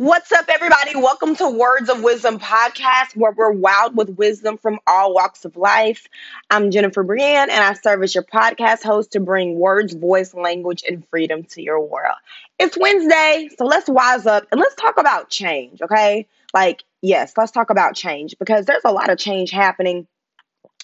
What's up, everybody? Welcome to Words of Wisdom podcast, where we're wild with wisdom from all walks of life. I'm Jennifer Brienne, and I serve as your podcast host to bring words, voice, language, and freedom to your world. It's Wednesday, so let's wise up and let's talk about change, okay? Like, yes, let's talk about change because there's a lot of change happening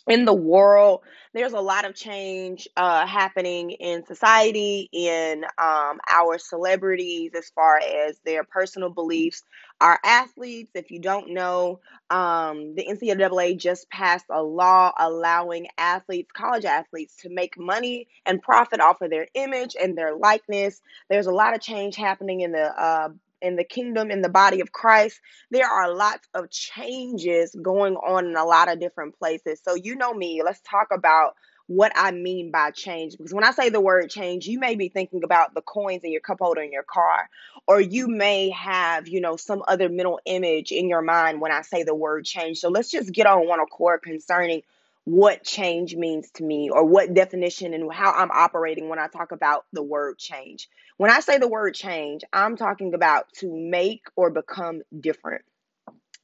in the world there's a lot of change uh, happening in society in um, our celebrities as far as their personal beliefs. Our athletes if you don't know um, the ncaa just passed a law allowing athletes college athletes to make money and profit off of their image and their likeness. There's a lot of change happening in the uh, in the kingdom, in the body of Christ, there are lots of changes going on in a lot of different places. So, you know me, let's talk about what I mean by change. Because when I say the word change, you may be thinking about the coins in your cup holder in your car, or you may have, you know, some other mental image in your mind when I say the word change. So let's just get on one accord concerning what change means to me or what definition and how I'm operating when I talk about the word change. When I say the word change, I'm talking about to make or become different.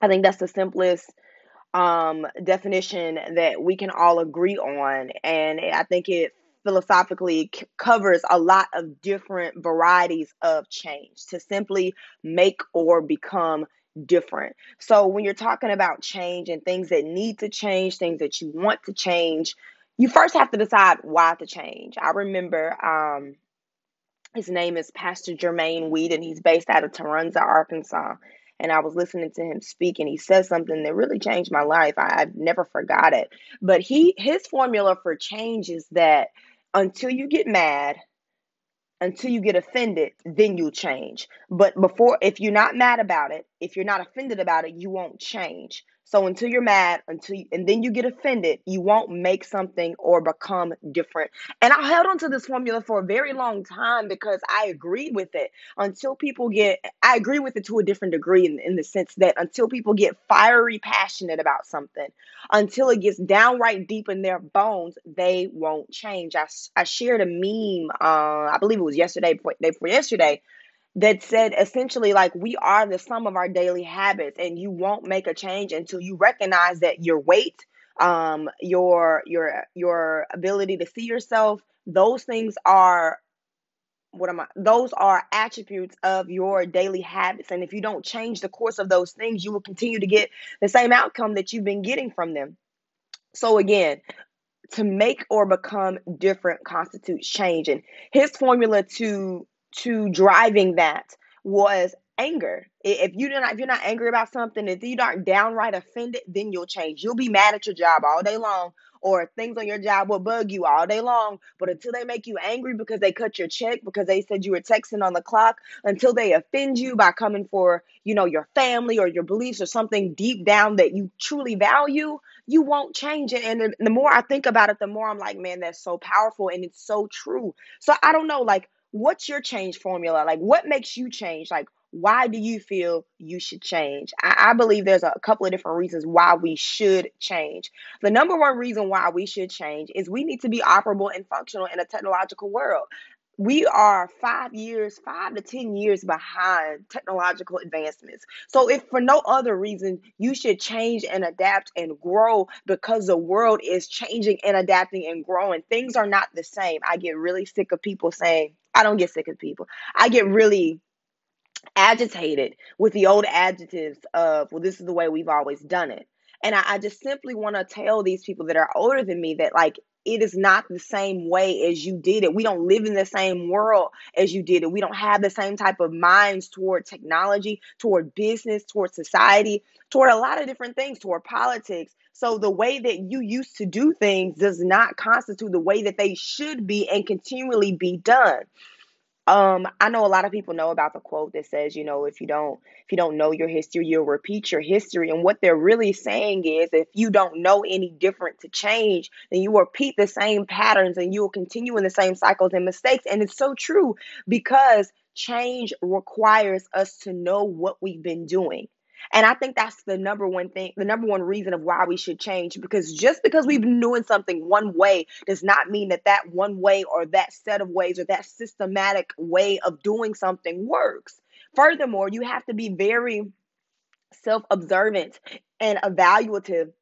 I think that's the simplest um, definition that we can all agree on. And I think it philosophically c- covers a lot of different varieties of change to simply make or become different. So when you're talking about change and things that need to change, things that you want to change, you first have to decide why to change. I remember um his name is Pastor Jermaine Weed and he's based out of Taronga, Arkansas. And I was listening to him speak and he said something that really changed my life. I, I've never forgot it. But he his formula for change is that until you get mad, until you get offended, then you'll change. But before, if you're not mad about it, if you're not offended about it, you won't change. So until you're mad, until you, and then you get offended, you won't make something or become different. And I held on to this formula for a very long time because I agreed with it. Until people get, I agree with it to a different degree in, in the sense that until people get fiery passionate about something, until it gets downright deep in their bones, they won't change. I, I shared a meme, uh, I believe it was yesterday, day before yesterday, that said essentially like we are the sum of our daily habits and you won't make a change until you recognize that your weight um your your your ability to see yourself those things are what am I? Those are attributes of your daily habits. And if you don't change the course of those things, you will continue to get the same outcome that you've been getting from them. So, again, to make or become different constitutes change. And his formula to to driving that was anger. If you not if you're not angry about something, if you aren't downright offended, then you'll change. You'll be mad at your job all day long, or things on your job will bug you all day long. But until they make you angry because they cut your check, because they said you were texting on the clock, until they offend you by coming for, you know, your family or your beliefs or something deep down that you truly value, you won't change it. And the more I think about it, the more I'm like, man, that's so powerful and it's so true. So I don't know, like, what's your change formula? Like, what makes you change? Like, why do you feel you should change? I, I, believe there's a couple of different reasons why we should change. The number one reason why we should change is we need to be operable and functional in a technological world we are five years, five to 10 years behind technological advancements. So, if for no other reason, you should change and adapt and grow because the world is changing and adapting and growing. Things are not the same. I get really sick of people saying, I don't get sick of people. I get really agitated with the old adjectives of, well, this is the way we've always done it. And I, I just simply want to tell these people that are older than me that, like, it is not the same way as you did it. We don't live in the same world as you did it. We don't have the same type of minds toward technology, toward business, toward society, toward a lot of different things, toward politics. So the way that you used to do things does not constitute the way that they should be and continually be done. Um, I know a lot of people know about the quote that says, you know, if you don't if you don't know your history, you'll repeat your history. And what they're really saying is if you don't know any different to change, then you repeat the same patterns and you will continue in the same cycles and mistakes. And it's so true because change requires us to know what we've been doing. And I think that's the number one thing, the number one reason of why we should change. Because just because we've been doing something one way does not mean that that one way or that set of ways or that systematic way of doing something works. Furthermore, you have to be very self observant and evaluative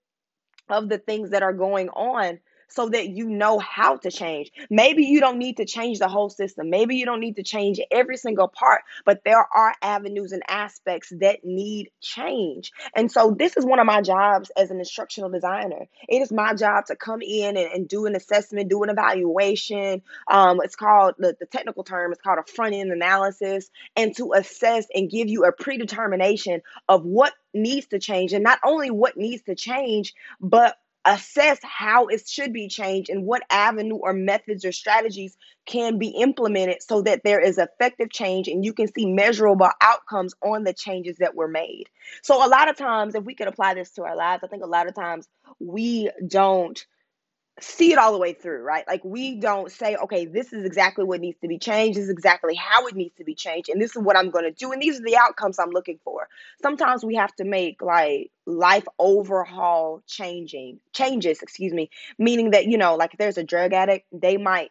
of the things that are going on so that you know how to change. Maybe you don't need to change the whole system. Maybe you don't need to change every single part, but there are avenues and aspects that need change. And so, this is one of my jobs as an instructional designer. It is my job to come in and, and do an assessment, do an evaluation. Um, it's called the, the technical term, it's called a front end analysis, and to assess and give you a predetermination of what needs to change. And not only what needs to change, but assess how it should be changed and what avenue or methods or strategies can be implemented so that there is effective change and you can see measurable outcomes on the changes that were made. So, a lot of times, if we could apply this to our lives, I think a lot of times we don't see it all the way through, right? Like we don't say, okay, this is exactly what needs to be changed. This is exactly how it needs to be changed. And this is what I'm going to do. And these are the outcomes I'm looking for. Sometimes we have to make like life overhaul changing changes, excuse me, meaning that, you know, like if there's a drug addict, they might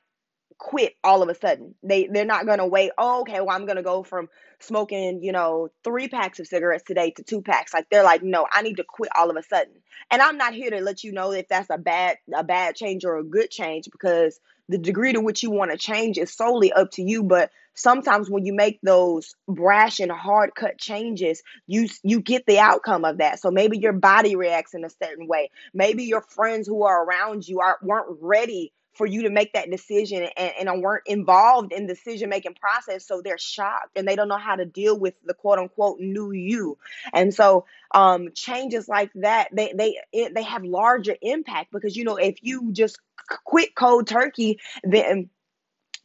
quit all of a sudden. They they're not gonna wait. Oh, okay, well I'm gonna go from smoking, you know, three packs of cigarettes today to two packs. Like they're like, no, I need to quit all of a sudden. And I'm not here to let you know if that's a bad a bad change or a good change because the degree to which you want to change is solely up to you. But sometimes when you make those brash and hard cut changes, you you get the outcome of that. So maybe your body reacts in a certain way. Maybe your friends who are around you are weren't ready for you to make that decision and, and weren't involved in the decision making process so they're shocked and they don't know how to deal with the quote unquote new you and so um changes like that they they it, they have larger impact because you know if you just quit cold turkey then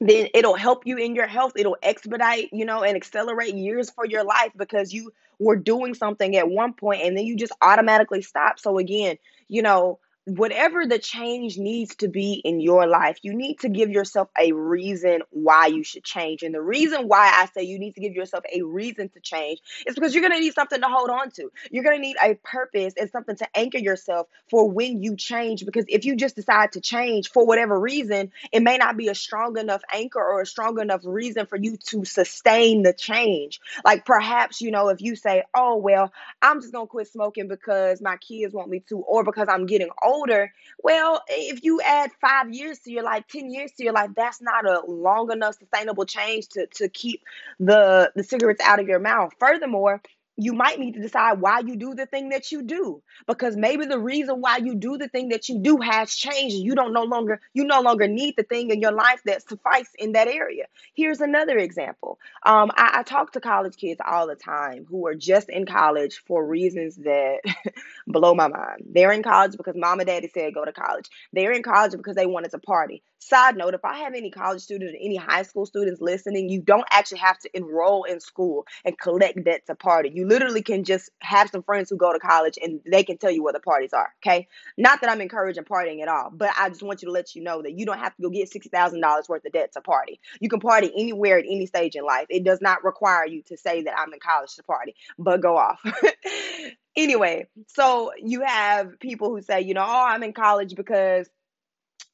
then it'll help you in your health. It'll expedite, you know, and accelerate years for your life because you were doing something at one point and then you just automatically stop. So again, you know, whatever the change needs to be in your life, you need to give yourself a reason why you should change. And the reason why I say you need to give yourself a reason to change is because you're going to need something to hold on to. You're going to need a purpose and something to anchor yourself for when you change. Because if you just decide to change for whatever reason, it may not be a strong enough anchor or a strong enough reason for you to sustain the change. Like perhaps, you know, if you say, oh, well, I'm just going to quit smoking because my kids want me to, or because I'm getting old older, well, if you add five years to your life, 10 years to your life, that's not a long enough sustainable change to, to keep the, the cigarettes out of your mouth. Furthermore, you might need to decide why you do the thing that you do. Because maybe the reason why you do the thing that you do has changed. You don't no longer you no longer need the thing in your life that suffice in that area. Here's another example. Um, I, I talk to college kids all the time who are just in college for reasons that blow my mind. They're in college because mom and daddy said go to college. They're in college because they wanted to party. Side note if i have any college students or any high school students listening you don't actually have to enroll in school and collect debt to party. You literally can just have some friends who go to college and they can tell you where the parties are. Okay. Not that I'm encouraging partying at all, but I just want you to let you know that you don't have to go get $60,000 worth of debt to party. You can party anywhere at any stage in life. It does not require you to say that I'm in college to party, but go off. anyway, so you have people who say, you know, oh, I'm in college because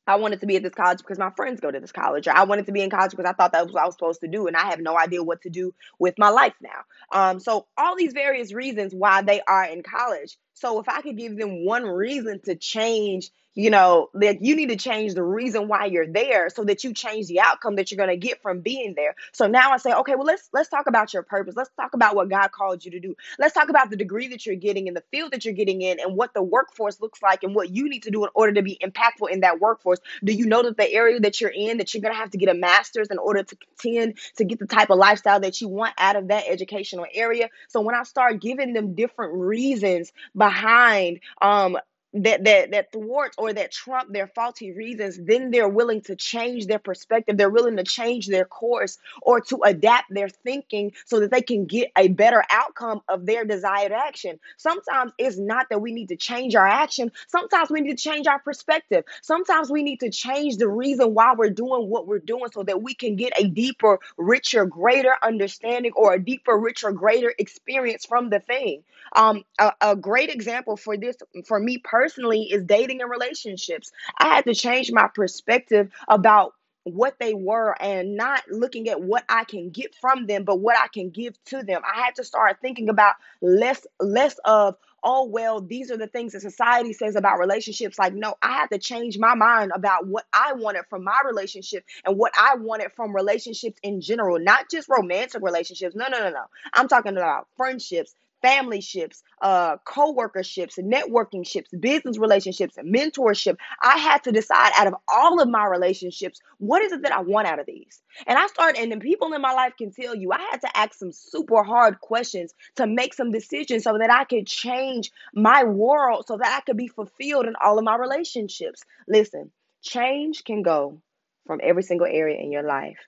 I wanted to be at this college because my friends go to this college, or I wanted to be in college because I thought that was what I was supposed to do, and I have no idea what to do with my life now. Um, so all these various reasons why they are in college. So if I could give them one reason to change you know like you need to change the reason why you're there so that you change the outcome that you're going to get from being there. So now i say okay well let's let's talk about your purpose. Let's talk about what god called you to do. Let's talk about the degree that you're getting in the field that you're getting in and what the workforce looks like and what you need to do in order to be impactful in that workforce. Do you know that the area that you're in that you're going to have to get a master's in order to contend to get the type of lifestyle that you want out of that educational area? So when i start giving them different reasons behind um that that that thwarts or that trump their faulty reasons then they're willing to change their perspective. They're willing to change their course or to adapt their thinking so that they can get a better outcome of their desired action. Sometimes it's not that we need to change our action. Sometimes we need to change our perspective. Sometimes we need to change the reason why we're doing what we're doing so that we can get a deeper richer greater understanding or a deeper richer greater experience from the thing. Um a, a great example for this for me personally personally is dating and relationships. I had to change my perspective about what they were and not looking at what I can get from them, but what I can give to them. I had to start thinking about less less of oh well these are the things that society says about relationships like no i had to change my mind about what i wanted from my relationship and what i wanted from relationships in general not just romantic relationships no no no no i'm talking about friendships family ships, uh, co-workerships, networking ships, business relationships, and mentorship. I had to decide out of all of my relationships, what is it that I want out of these? And I started, and the people in my life can tell you, I had to ask some super hard questions to make some decisions so that I could change my world so that I could be fulfilled in all of my relationships. Listen, change can go from every single area in your life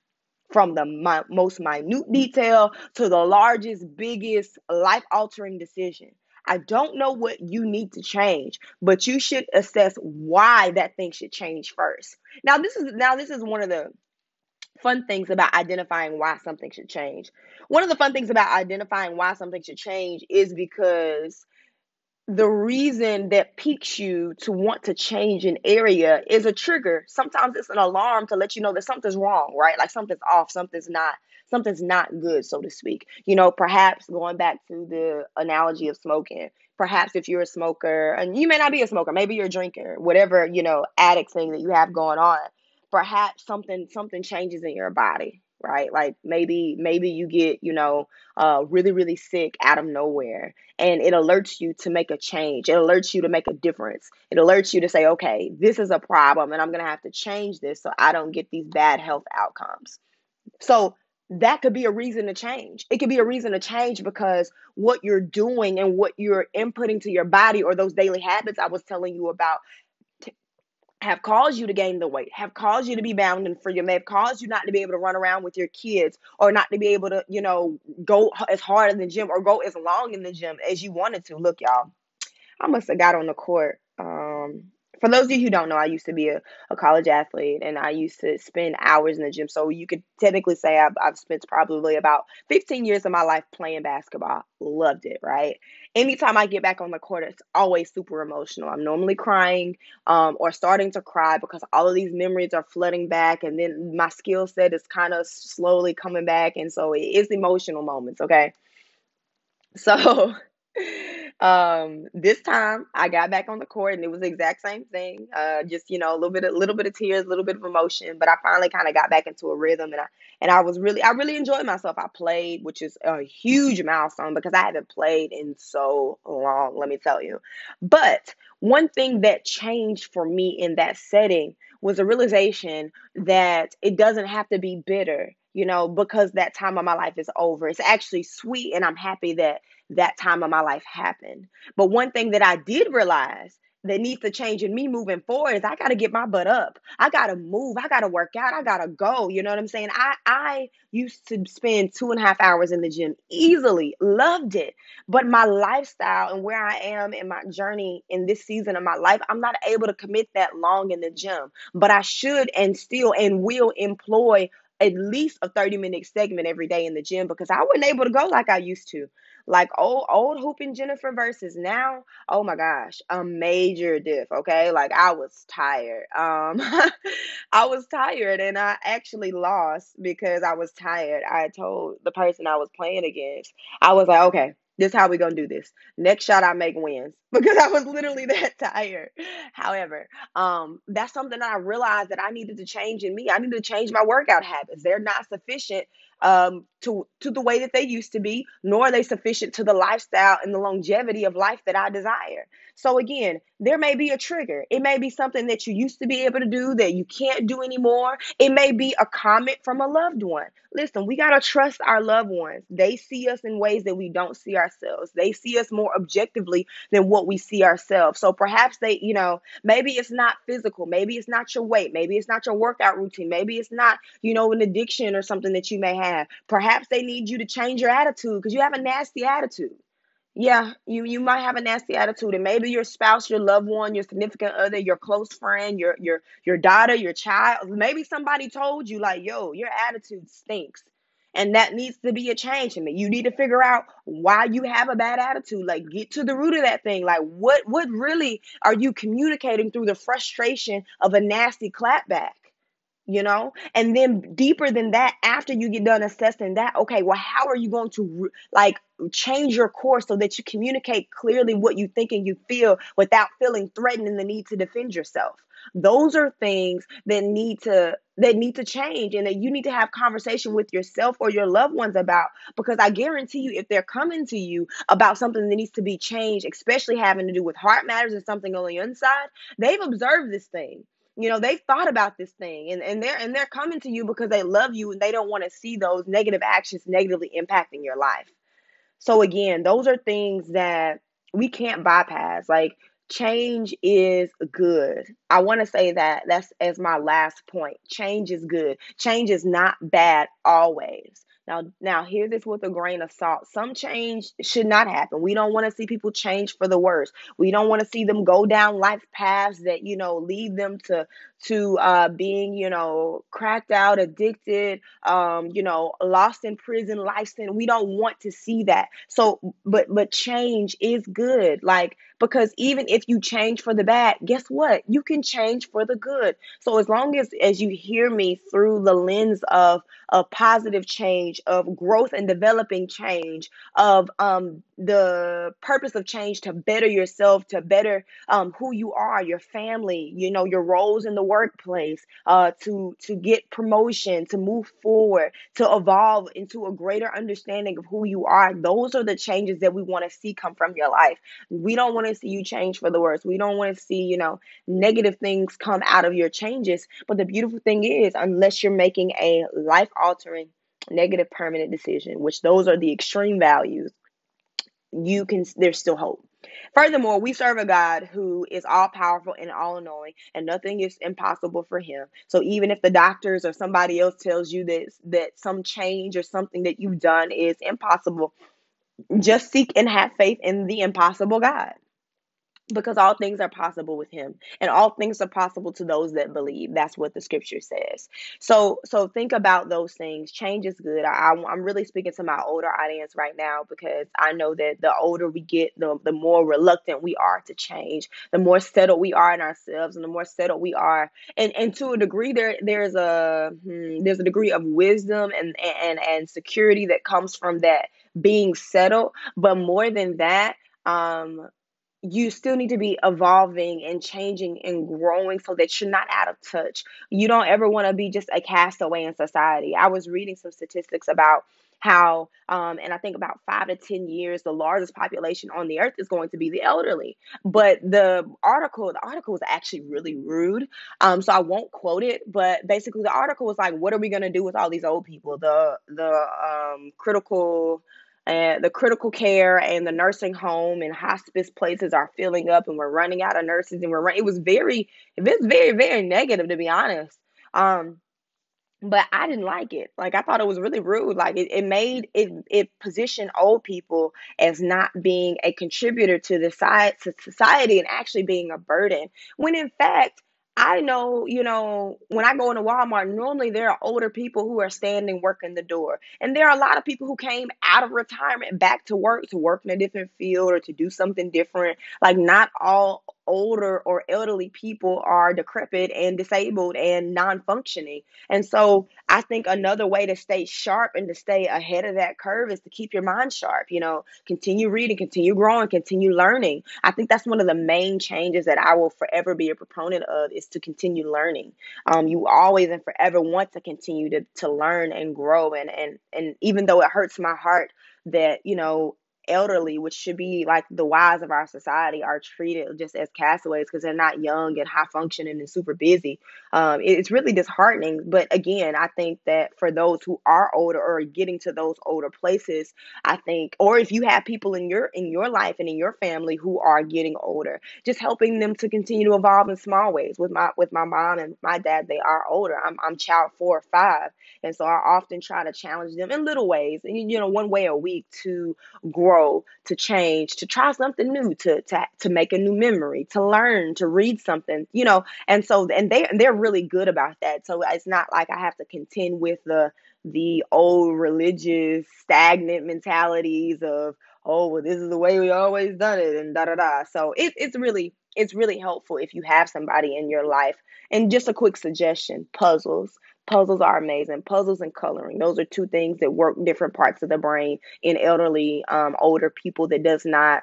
from the mi- most minute detail to the largest, biggest, life altering decision. I don't know what you need to change, but you should assess why that thing should change first. Now, this is now this is one of the fun things about identifying why something should change. One of the fun things about identifying why something should change is because the reason that piques you to want to change an area is a trigger. Sometimes it's an alarm to let you know that something's wrong, right? Like something's off, something's not something's not good, so to speak. You know, perhaps going back to the analogy of smoking, perhaps if you're a smoker and you may not be a smoker, maybe you're a drinker, whatever, you know, addict thing that you have going on, perhaps something something changes in your body right? Like maybe maybe you get you know uh really really sick out of nowhere and it alerts you to make a change. It alerts you to make a difference. It alerts you to say okay this is a problem and i'm going to have to change this so i don't get these bad health outcomes. So that could be a reason to change. It could be a reason to change because what you're doing and what you're inputting to your body or those daily habits I was telling you about have caused you to gain the weight, have caused you to be bound and free, and may have caused you not to be able to run around with your kids or not to be able to, you know, go as hard in the gym or go as long in the gym as you wanted to. Look, y'all, I must have got on the court. Um, for those of you who don't know, I used to be a, a college athlete and I used to spend hours in the gym. So you could technically say I've, I've spent probably about 15 years of my life playing basketball. Loved it, right? Anytime I get back on the court, it's always super emotional. I'm normally crying um, or starting to cry because all of these memories are flooding back and then my skill set is kind of slowly coming back. And so it is emotional moments, okay? So um this time i got back on the court and it was the exact same thing uh just you know a little bit a little bit of tears a little bit of emotion but i finally kind of got back into a rhythm and i and i was really i really enjoyed myself. I played which is a huge milestone because i haven't played in so long let me tell you. But one thing that changed for me in that setting was a realization that it doesn't have to be bitter you know because that time of my life is over it's actually sweet and i'm happy that that time of my life happened. But one thing that I did realize that needs to change in me moving forward is I got to get my butt up. I got to move. I got to work out. I got to go. You know what I'm saying? I I used to spend two and a half hours in the gym easily, loved it. But my lifestyle and where I am in my journey in this season of my life, I'm not able to commit that long in the gym. But I should and still and will employ at least a 30 minute segment every day in the gym because I wasn't able to go like I used to. Like old old hooping Jennifer versus now, oh my gosh, a major diff. Okay, like I was tired. Um, I was tired, and I actually lost because I was tired. I told the person I was playing against, I was like, okay, this how we gonna do this. Next shot I make wins because I was literally that tired. However, um, that's something that I realized that I needed to change in me. I needed to change my workout habits. They're not sufficient um, to to the way that they used to be, nor are they sufficient to the lifestyle and the longevity of life that I desire. So again, there may be a trigger. It may be something that you used to be able to do that you can't do anymore. It may be a comment from a loved one. Listen, we got to trust our loved ones. They see us in ways that we don't see ourselves. They see us more objectively than what we see ourselves. So perhaps they, you know, maybe it's not physical, maybe it's not your weight, maybe it's not your workout routine, maybe it's not, you know, an addiction or something that you may have. Perhaps they need you to change your attitude because you have a nasty attitude. Yeah, you you might have a nasty attitude, and maybe your spouse, your loved one, your significant other, your close friend, your your your daughter, your child, maybe somebody told you like, "Yo, your attitude stinks." And that needs to be a change in it. You need to figure out why you have a bad attitude. Like get to the root of that thing. Like what what really are you communicating through the frustration of a nasty clapback? You know? And then deeper than that after you get done assessing that okay well how are you going to like change your course so that you communicate clearly what you think and you feel without feeling threatened and the need to defend yourself? Those are things that need to that need to change and that you need to have conversation with yourself or your loved ones about because i guarantee you if they're coming to you about something that needs to be changed especially having to do with heart matters and something on the inside they've observed this thing you know they've thought about this thing and, and they're and they're coming to you because they love you and they don't want to see those negative actions negatively impacting your life. So again those are things that we can't bypass like change is good. I want to say that that's as my last point change is good. Change is not bad always now, now hear this with a grain of salt. Some change should not happen. We don't want to see people change for the worse. We don't want to see them go down life paths that you know lead them to to uh, being you know cracked out, addicted, um, you know, lost in prison, life license. We don't want to see that. So, but but change is good. Like because even if you change for the bad, guess what? You can change for the good. So as long as as you hear me through the lens of a positive change, of growth and developing change, of um, the purpose of change to better yourself, to better um, who you are, your family, you know, your roles in the workplace, uh, to to get promotion, to move forward, to evolve into a greater understanding of who you are. Those are the changes that we want to see come from your life. We don't want to see you change for the worse. We don't want to see, you know, negative things come out of your changes. But the beautiful thing is, unless you're making a life altering negative permanent decision, which those are the extreme values, you can there's still hope. Furthermore, we serve a God who is all powerful and all knowing, and nothing is impossible for him. So even if the doctors or somebody else tells you that that some change or something that you've done is impossible, just seek and have faith in the impossible God because all things are possible with him and all things are possible to those that believe. That's what the scripture says. So so think about those things. Change is good. I, i'm really speaking to my older audience right now because i know that the older we get the, the more reluctant we are to change the more settled we are in ourselves and the more settled we are. And and to a degree there there's a hmm, there's a degree of wisdom and and and security that comes from that being settled. But more than that um you still need to be evolving and changing and growing so that you're not out of touch. You don't ever want to be just a castaway in society. I was reading some statistics about how, um, and I think about five to 10 years, the largest population on the earth is going to be the elderly. But the article, the article was actually really rude. Um, so I won't quote it, but basically the article was like, what are we going to do with all these old people? The, the um, critical, and the critical care and the nursing home and hospice places are filling up and we're running out of nurses and we're it was very it was very very negative to be honest um but I didn't like it. Like I thought it was really rude. Like it, it made it it positioned old people as not being a contributor to the side to society and actually being a burden. When in fact I know, you know, when I go into Walmart, normally there are older people who are standing working the door. And there are a lot of people who came out of retirement back to work to work in a different field or to do something different. Like, not all older or elderly people are decrepit and disabled and non functioning. And so I think another way to stay sharp and to stay ahead of that curve is to keep your mind sharp, you know, continue reading, continue growing, continue learning. I think that's one of the main changes that I will forever be a proponent of is to continue learning. Um, you always and forever want to continue to, to learn and grow. And, and, and even though it hurts my heart that, you know, elderly, which should be like the wise of our society, are treated just as castaways because they're not young and high functioning and super busy. Um, it's really disheartening. But again, I think that for those who are older or getting to those older places, I think, or if you have people in your in your life and in your family who are getting older, just helping them to continue to evolve in small ways. With my with my mom and my dad, they are older. I'm I'm child four or five, and so I often try to challenge them in little ways, you know, one way a week to grow grow, to change, to try something new, to to to make a new memory, to learn, to read something, you know. And so and they they're really good about that. So it's not like I have to contend with the the old religious stagnant mentalities of oh well this is the way we always done it and da da da so it, it's really it's really helpful if you have somebody in your life and just a quick suggestion puzzles puzzles are amazing. Puzzles and coloring those are two things that work different parts of the brain in elderly um, older people that does not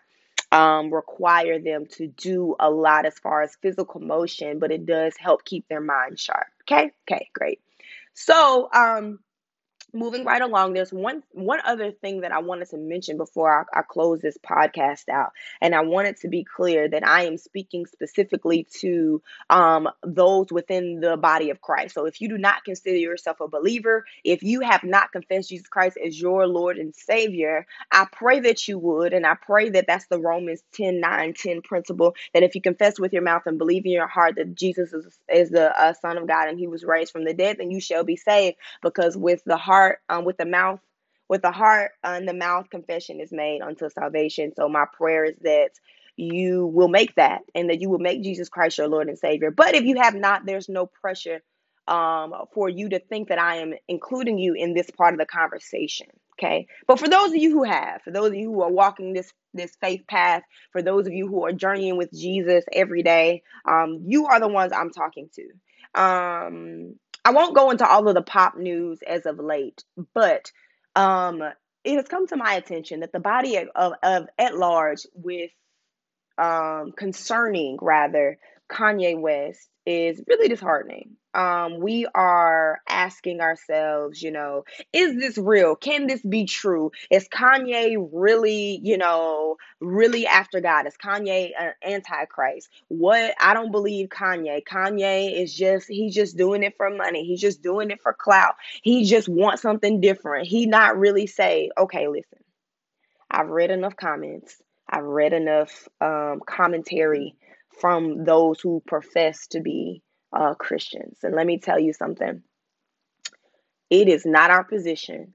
um, require them to do a lot as far as physical motion but it does help keep their mind sharp. Okay? Okay great. So um moving right along there's one one other thing that i wanted to mention before I, I, close this podcast out. And i wanted to be clear that i am speaking specifically to um, those within the body of christ. So if you do not consider yourself a believer if you have not confessed jesus christ as your lord and savior i pray that you would. And i pray that that's the romans 10 9 10 principle that if you confess with your mouth and believe in your heart that jesus is, is the uh, son of god and he was raised from the dead then you shall be saved. Because with the heart heart, um, with the mouth, with the heart and the mouth, confession is made unto salvation. So my prayer is that you will make that and that you will make Jesus Christ your Lord and Savior. But if you have not, there's no pressure um, for you to think that I am including you in this part of the conversation. Okay. But for those of you who have, for those of you who are walking this this faith path, for those of you who are journeying with Jesus every day, um, you are the ones I'm talking to. Um, I won't go into all of the pop news as of late, but um, it has come to my attention that the body of, of, at large with um, concerning rather Kanye West is really disheartening. Um, we are asking ourselves, you know, is this real? Can this be true? Is Kanye really, you know, really after God? Is Kanye an antichrist? What? I don't believe Kanye. Kanye is just, he's just doing it for money. He's just doing it for clout. He just wants something different. He not really say, okay, listen, I've read enough comments. I've read enough um, commentary from those who profess to be uh, Christians. And let me tell you something it is not our position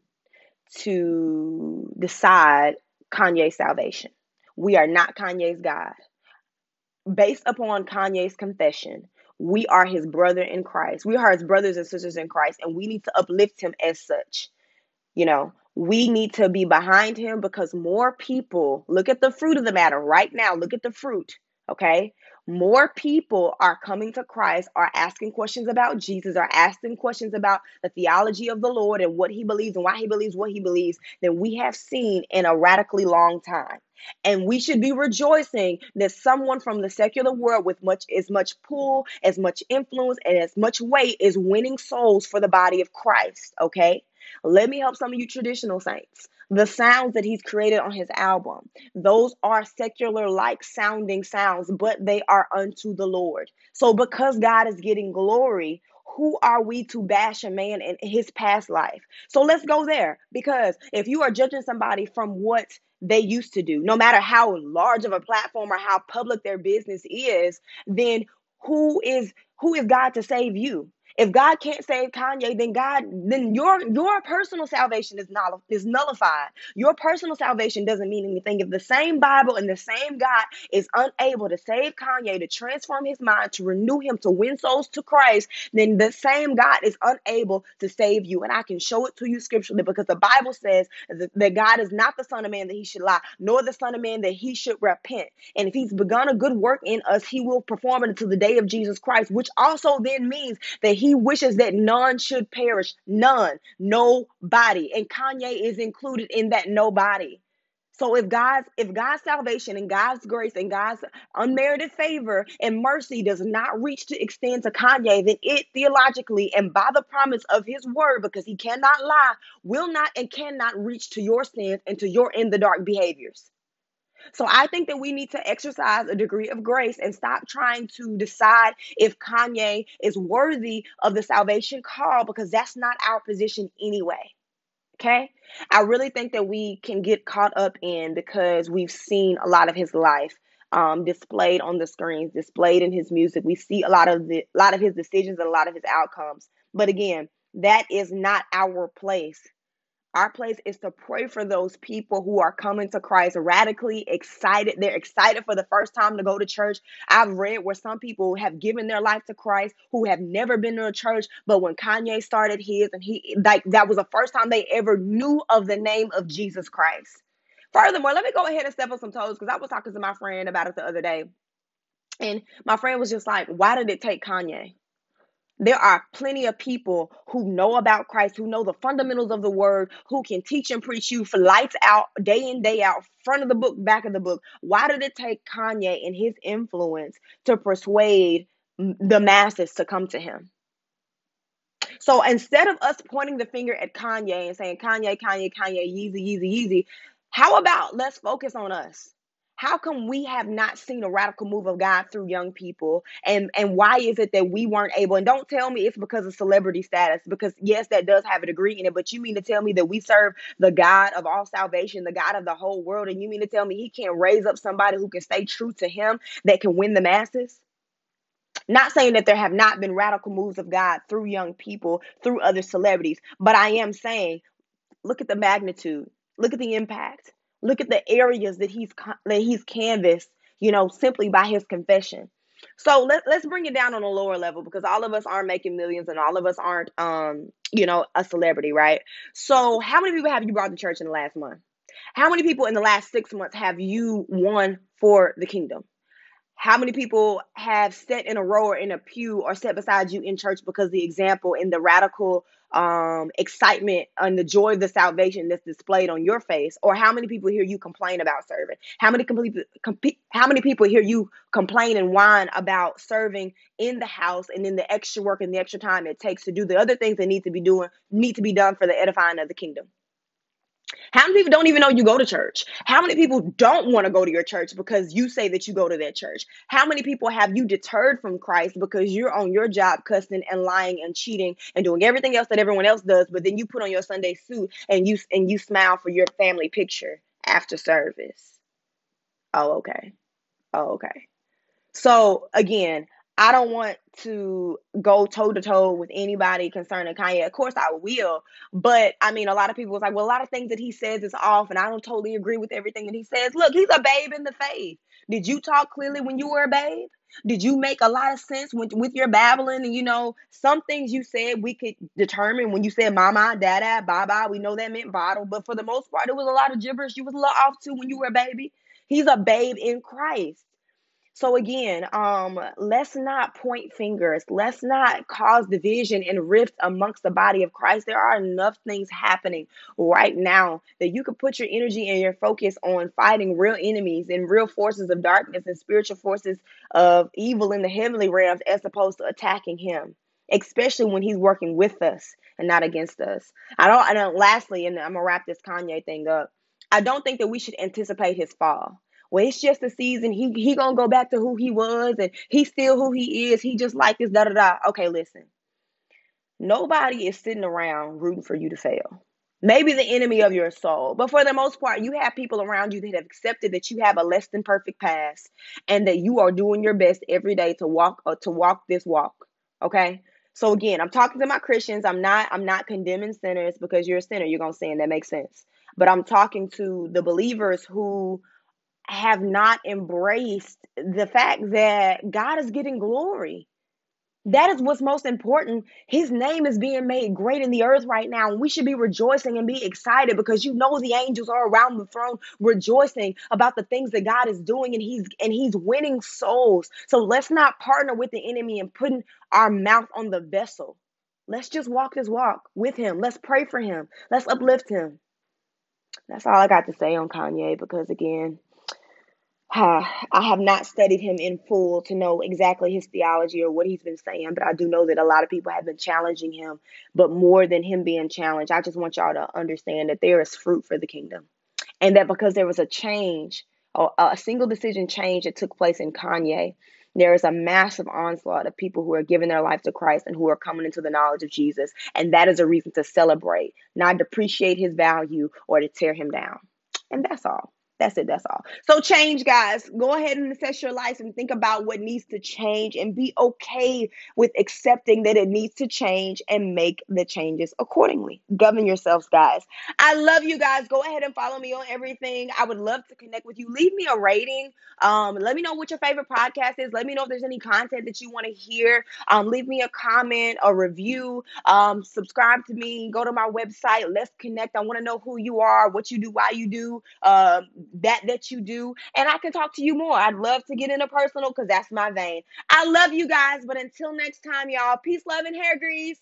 to decide Kanye's salvation. We are not Kanye's God. Based upon Kanye's confession, we are his brother in Christ. We are his brothers and sisters in Christ, and we need to uplift him as such. You know, we need to be behind him because more people look at the fruit of the matter right now. Look at the fruit. Okay. More people are coming to Christ, are asking questions about Jesus, are asking questions about the theology of the Lord and what he believes and why he believes what he believes than we have seen in a radically long time. And we should be rejoicing that someone from the secular world with much as much pull, as much influence, and as much weight is winning souls for the body of Christ. Okay. Let me help some of you traditional saints. The sounds that he's created on his album, those are secular like sounding sounds, but they are unto the Lord. So, because God is getting glory, who are we to bash a man in his past life? So, let's go there because if you are judging somebody from what they used to do, no matter how large of a platform or how public their business is, then who is who is God to save you? If God can't save Kanye, then God, then your your personal salvation is not is nullified. Your personal salvation doesn't mean anything. If the same Bible and the same God is unable to save Kanye, to transform his mind, to renew him, to win souls to Christ, then the same God is unable to save you. And I can show it to you scripturally because the Bible says that God is not the Son of Man that he should lie, nor the Son of Man that he should repent. And if he's begun a good work in us, he will perform it until the day of Jesus Christ, which also then means that he wishes that none should perish. None. Nobody. And Kanye is included in that nobody. So if God's if God's salvation and God's grace and God's unmerited favor and mercy does not reach to extend to Kanye, then it theologically and by the promise of his word, because he cannot lie, will not and cannot reach to your sins and to your in the dark behaviors. So I think that we need to exercise a degree of grace and stop trying to decide if Kanye is worthy of the salvation call because that's not our position anyway. Okay? I really think that we can get caught up in because we've seen a lot of his life um, displayed on the screens, displayed in his music. We see a lot of the a lot of his decisions and a lot of his outcomes. But again, that is not our place our place is to pray for those people who are coming to Christ radically excited. They're excited for the first time to go to church. I've read where some people have given their life to Christ who have never been to a church, but when Kanye started his and he like that was the first time they ever knew of the name of Jesus Christ. Furthermore, let me go ahead and step on some toes because I was talking to my friend about it the other day. And my friend was just like, why did it take Kanye? There are plenty of people who know about Christ, who know the fundamentals of the word, who can teach and preach you for lights out, day in, day out, front of the book, back of the book. Why did it take Kanye and his influence to persuade the masses to come to him? So instead of us pointing the finger at Kanye and saying, Kanye, Kanye, Kanye, Yeezy, Yeezy, Yeezy, how about let's focus on us? How come we have not seen a radical move of God through young people? And and why is it that we weren't able? And don't tell me it's because of celebrity status, because yes, that does have a degree in it. But you mean to tell me that we serve the God of all salvation, the God of the whole world, and you mean to tell me He can't raise up somebody who can stay true to Him that can win the masses? Not saying that there have not been radical moves of God through young people, through other celebrities, but I am saying, look at the magnitude, look at the impact. Look at the areas that he's that he's canvassed, you know, simply by his confession. So let, let's bring it down on a lower level because all of us aren't making millions and all of us aren't um, you know, a celebrity, right? So how many people have you brought to church in the last month? How many people in the last six months have you won for the kingdom? How many people have sat in a row or in a pew or sat beside you in church because the example and the radical um, excitement and the joy of the salvation that's displayed on your face? Or how many people hear you complain about serving? How many complete, comp- how many people hear you complain and whine about serving in the house and then the extra work and the extra time it takes to do the other things that need to be doing need to be done for the edifying of the kingdom? How many people don't even know you go to church? How many people don't want to go to your church because you say that you go to that church? How many people have you deterred from Christ because you're on your job cussing and lying and cheating and doing everything else that everyone else does, but then you put on your Sunday suit and you and you smile for your family picture after service? Oh, okay. Oh, okay. So again, I don't want to go toe to toe with anybody concerning Kanye. Of course, I will. But I mean, a lot of people was like, well, a lot of things that he says is off, and I don't totally agree with everything that he says. Look, he's a babe in the faith. Did you talk clearly when you were a babe? Did you make a lot of sense with, with your babbling? And you know, some things you said we could determine when you said mama, dada, baba. We know that meant bottle, but for the most part, it was a lot of gibberish. You was a little off too when you were a baby. He's a babe in Christ. So again, um, let's not point fingers. Let's not cause division and rift amongst the body of Christ. There are enough things happening right now that you can put your energy and your focus on fighting real enemies and real forces of darkness and spiritual forces of evil in the heavenly realms as opposed to attacking him, especially when he's working with us and not against us. I don't, I don't, lastly, and I'm gonna wrap this Kanye thing up. I don't think that we should anticipate his fall well, it's just a season. He he gonna go back to who he was, and he's still who he is. He just like this, da da da. Okay, listen. Nobody is sitting around rooting for you to fail. Maybe the enemy of your soul, but for the most part, you have people around you that have accepted that you have a less than perfect past, and that you are doing your best every day to walk uh, to walk this walk. Okay. So again, I'm talking to my Christians. I'm not I'm not condemning sinners because you're a sinner. You're gonna sin. That makes sense. But I'm talking to the believers who have not embraced the fact that God is getting glory. That is what's most important. His name is being made great in the earth right now. And We should be rejoicing and be excited because you know the angels are around the throne rejoicing about the things that God is doing and he's and he's winning souls. So let's not partner with the enemy and putting our mouth on the vessel. Let's just walk this walk with him. Let's pray for him. Let's uplift him. That's all I got to say on Kanye because again, uh, I have not studied him in full to know exactly his theology or what he's been saying, but I do know that a lot of people have been challenging him. But more than him being challenged, I just want y'all to understand that there is fruit for the kingdom. And that because there was a change, a single decision change that took place in Kanye, there is a massive onslaught of people who are giving their life to Christ and who are coming into the knowledge of Jesus. And that is a reason to celebrate, not depreciate his value or to tear him down. And that's all. That's it. That's all. So change, guys. Go ahead and assess your life and think about what needs to change and be okay with accepting that it needs to change and make the changes accordingly. Govern yourselves, guys. I love you guys. Go ahead and follow me on everything. I would love to connect with you. Leave me a rating. Um, let me know what your favorite podcast is. Let me know if there's any content that you want to hear. Um, leave me a comment, a review. Um, subscribe to me. Go to my website. Let's connect. I want to know who you are, what you do, why you do. Um, that that you do and I can talk to you more. I'd love to get into personal because that's my vein. I love you guys, but until next time, y'all, peace, love, and hair grease.